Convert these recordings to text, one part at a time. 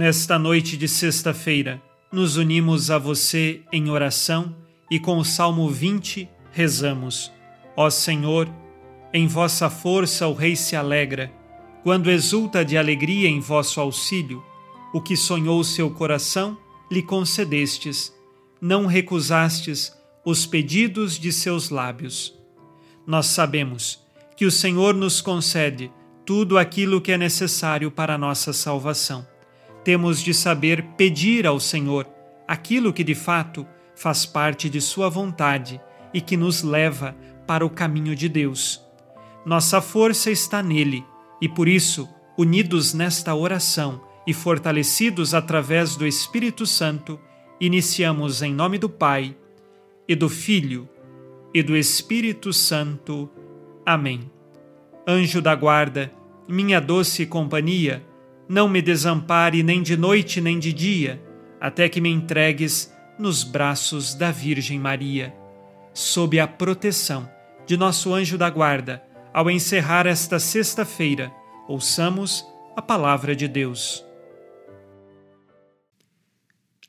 Nesta noite de sexta-feira, nos unimos a você em oração e com o Salmo 20 rezamos: Ó Senhor, em vossa força o Rei se alegra, quando exulta de alegria em vosso auxílio. O que sonhou seu coração, lhe concedestes, não recusastes os pedidos de seus lábios. Nós sabemos que o Senhor nos concede tudo aquilo que é necessário para a nossa salvação. Temos de saber pedir ao Senhor aquilo que de fato faz parte de Sua vontade e que nos leva para o caminho de Deus. Nossa força está nele e por isso, unidos nesta oração e fortalecidos através do Espírito Santo, iniciamos em nome do Pai e do Filho e do Espírito Santo. Amém. Anjo da guarda, minha doce companhia, não me desampare nem de noite nem de dia, até que me entregues nos braços da Virgem Maria. Sob a proteção de nosso anjo da guarda, ao encerrar esta sexta-feira, ouçamos a palavra de Deus.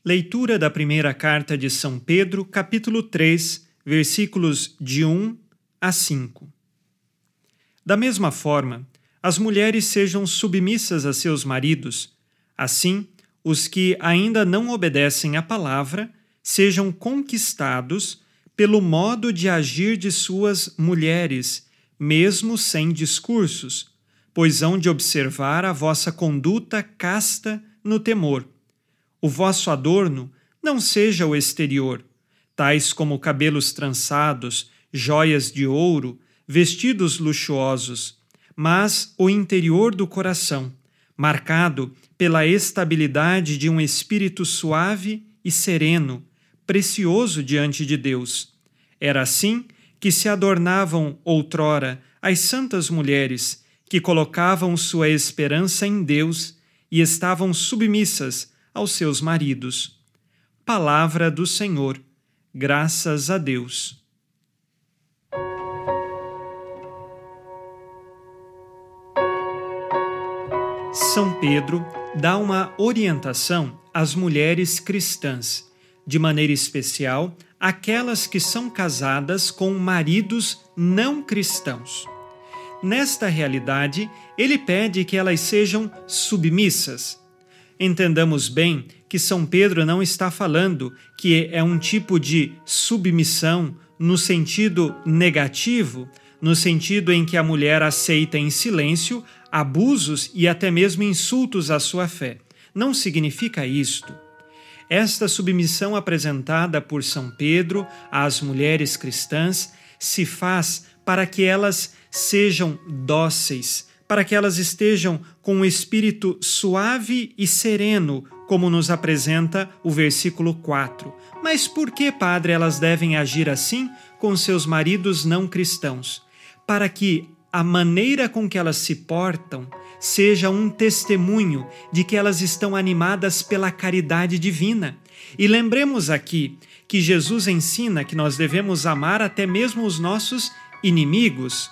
Leitura da primeira carta de São Pedro, capítulo 3, versículos de 1 a 5. Da mesma forma, as mulheres sejam submissas a seus maridos, assim, os que ainda não obedecem à palavra sejam conquistados pelo modo de agir de suas mulheres, mesmo sem discursos, pois hão de observar a vossa conduta casta no temor. O vosso adorno não seja o exterior, tais como cabelos trançados, joias de ouro, vestidos luxuosos, mas o interior do coração, marcado pela estabilidade de um espírito suave e sereno, precioso diante de Deus. Era assim que se adornavam outrora as santas mulheres que colocavam sua esperança em Deus e estavam submissas aos seus maridos. Palavra do Senhor. Graças a Deus. São Pedro dá uma orientação às mulheres cristãs, de maneira especial aquelas que são casadas com maridos não cristãos. Nesta realidade, ele pede que elas sejam submissas, entendamos bem que São Pedro não está falando que é um tipo de submissão no sentido negativo, no sentido em que a mulher aceita em silêncio abusos e até mesmo insultos à sua fé. Não significa isto. Esta submissão apresentada por São Pedro às mulheres cristãs se faz para que elas sejam dóceis, para que elas estejam com um espírito suave e sereno, como nos apresenta o versículo 4. Mas por que, padre, elas devem agir assim com seus maridos não cristãos? Para que a maneira com que elas se portam seja um testemunho de que elas estão animadas pela caridade divina. E lembremos aqui que Jesus ensina que nós devemos amar até mesmo os nossos inimigos.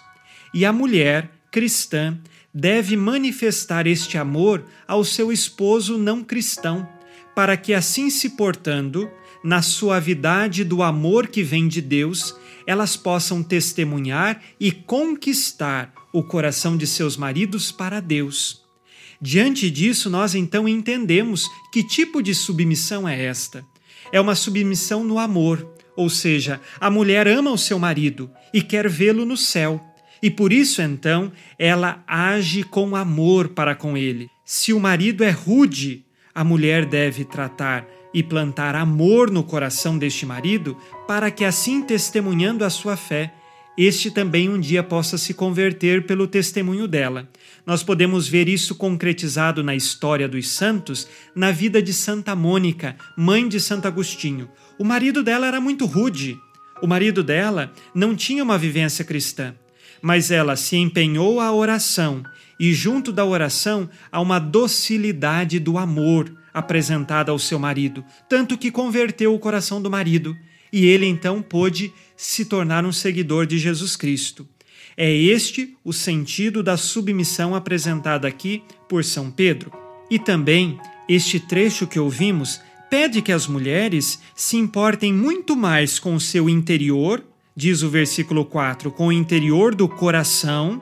E a mulher cristã deve manifestar este amor ao seu esposo não cristão, para que assim se portando, na suavidade do amor que vem de Deus, elas possam testemunhar e conquistar o coração de seus maridos para Deus. Diante disso, nós então entendemos que tipo de submissão é esta. É uma submissão no amor, ou seja, a mulher ama o seu marido e quer vê-lo no céu e por isso então ela age com amor para com ele. Se o marido é rude, a mulher deve tratar e plantar amor no coração deste marido, para que assim testemunhando a sua fé, este também um dia possa se converter pelo testemunho dela. Nós podemos ver isso concretizado na história dos santos, na vida de Santa Mônica, mãe de Santo Agostinho. O marido dela era muito rude. O marido dela não tinha uma vivência cristã, mas ela se empenhou à oração e, junto da oração, a uma docilidade do amor apresentada ao seu marido, tanto que converteu o coração do marido e ele então pôde se tornar um seguidor de Jesus Cristo. É este o sentido da submissão apresentada aqui por São Pedro. E também este trecho que ouvimos pede que as mulheres se importem muito mais com o seu interior, diz o versículo 4, com o interior do coração,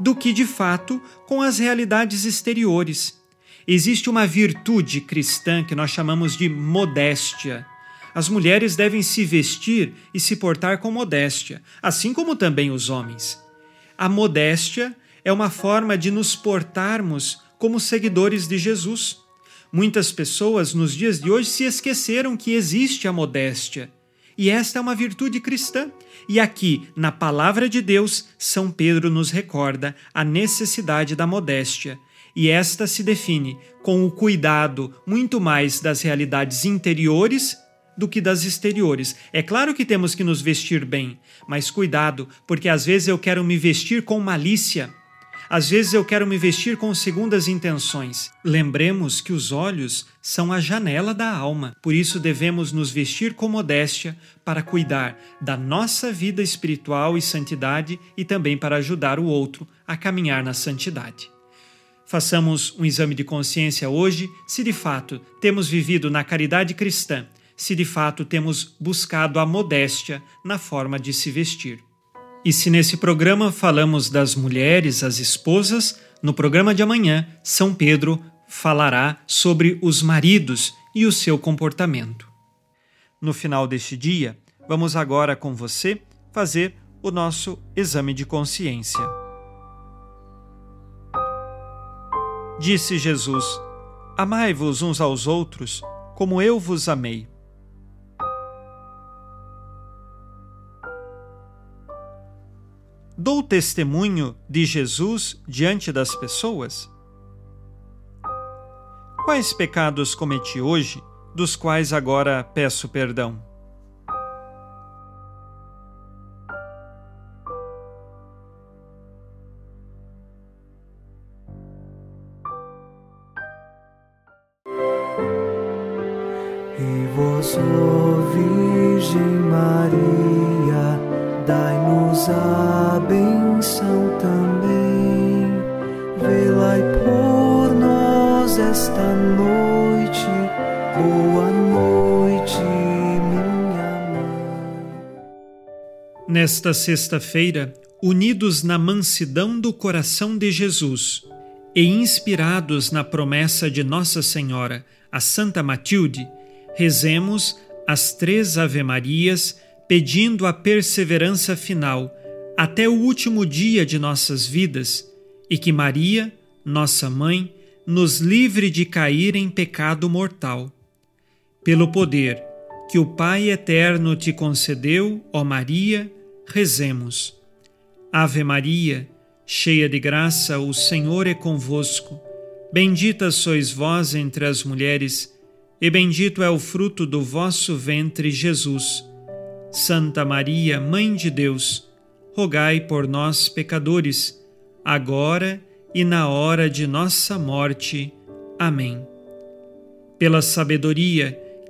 do que de fato com as realidades exteriores. Existe uma virtude cristã que nós chamamos de modéstia as mulheres devem se vestir e se portar com modéstia, assim como também os homens. A modéstia é uma forma de nos portarmos como seguidores de Jesus. Muitas pessoas nos dias de hoje se esqueceram que existe a modéstia. E esta é uma virtude cristã. E aqui, na palavra de Deus, São Pedro nos recorda a necessidade da modéstia. E esta se define com o cuidado muito mais das realidades interiores do que das exteriores. É claro que temos que nos vestir bem, mas cuidado, porque às vezes eu quero me vestir com malícia. Às vezes eu quero me vestir com segundas intenções. Lembremos que os olhos são a janela da alma, por isso devemos nos vestir com modéstia para cuidar da nossa vida espiritual e santidade e também para ajudar o outro a caminhar na santidade. Façamos um exame de consciência hoje se de fato temos vivido na caridade cristã se de fato temos buscado a modéstia na forma de se vestir. E se nesse programa falamos das mulheres, as esposas, no programa de amanhã, São Pedro falará sobre os maridos e o seu comportamento. No final deste dia, vamos agora com você fazer o nosso exame de consciência. Disse Jesus: Amai-vos uns aos outros, como eu vos amei. Dou testemunho de Jesus diante das pessoas? Quais pecados cometi hoje, dos quais agora peço perdão? E vós, Virgem Maria, dai-nos a Boa noite, minha mãe. Nesta sexta-feira, unidos na mansidão do coração de Jesus e inspirados na promessa de Nossa Senhora, a Santa Matilde, rezemos as três Ave-Marias pedindo a perseverança final até o último dia de nossas vidas e que Maria, nossa mãe, nos livre de cair em pecado mortal. Pelo poder que o Pai eterno te concedeu, ó Maria, rezemos. Ave Maria, cheia de graça, o Senhor é convosco. Bendita sois vós entre as mulheres, e bendito é o fruto do vosso ventre, Jesus. Santa Maria, Mãe de Deus, rogai por nós, pecadores, agora e na hora de nossa morte. Amém. Pela sabedoria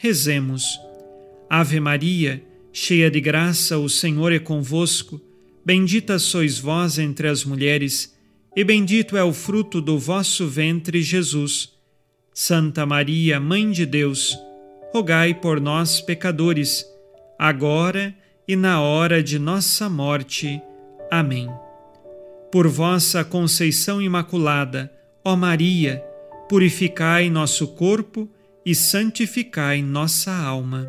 rezemos. Ave Maria, cheia de graça, o Senhor é convosco. Bendita sois vós entre as mulheres, e bendito é o fruto do vosso ventre, Jesus. Santa Maria, Mãe de Deus, rogai por nós, pecadores, agora e na hora de nossa morte. Amém. Por vossa conceição imaculada, ó Maria, purificai nosso corpo e santificai nossa alma.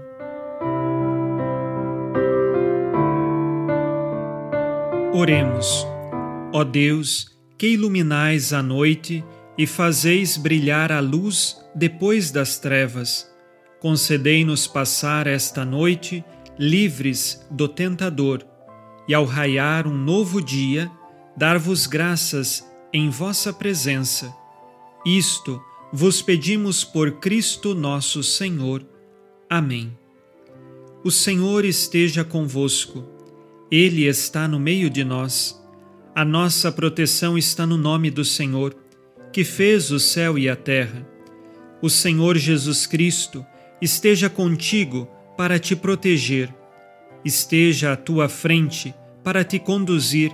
Oremos. Ó Deus, que iluminais a noite e fazeis brilhar a luz depois das trevas, concedei-nos passar esta noite livres do tentador, e ao raiar um novo dia, dar-vos graças em vossa presença. Isto vos pedimos por Cristo nosso Senhor. Amém. O Senhor esteja convosco, Ele está no meio de nós. A nossa proteção está no nome do Senhor, que fez o céu e a terra. O Senhor Jesus Cristo esteja contigo para te proteger, esteja à tua frente para te conduzir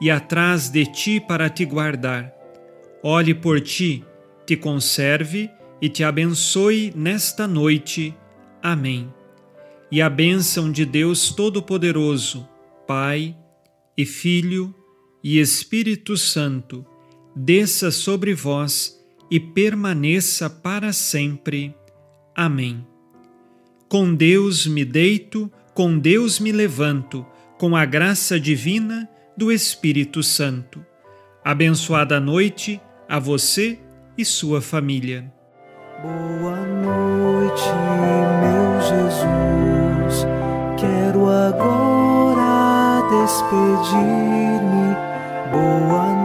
e atrás de ti para te guardar. Olhe por ti, te conserve e te abençoe nesta noite. Amém. E a bênção de Deus Todo-Poderoso, Pai e Filho e Espírito Santo, desça sobre vós e permaneça para sempre. Amém. Com Deus me deito, com Deus me levanto, com a graça divina do Espírito Santo. Abençoada noite a você e sua família. Boa noite, meu Jesus. Quero agora despedir-me. Boa noite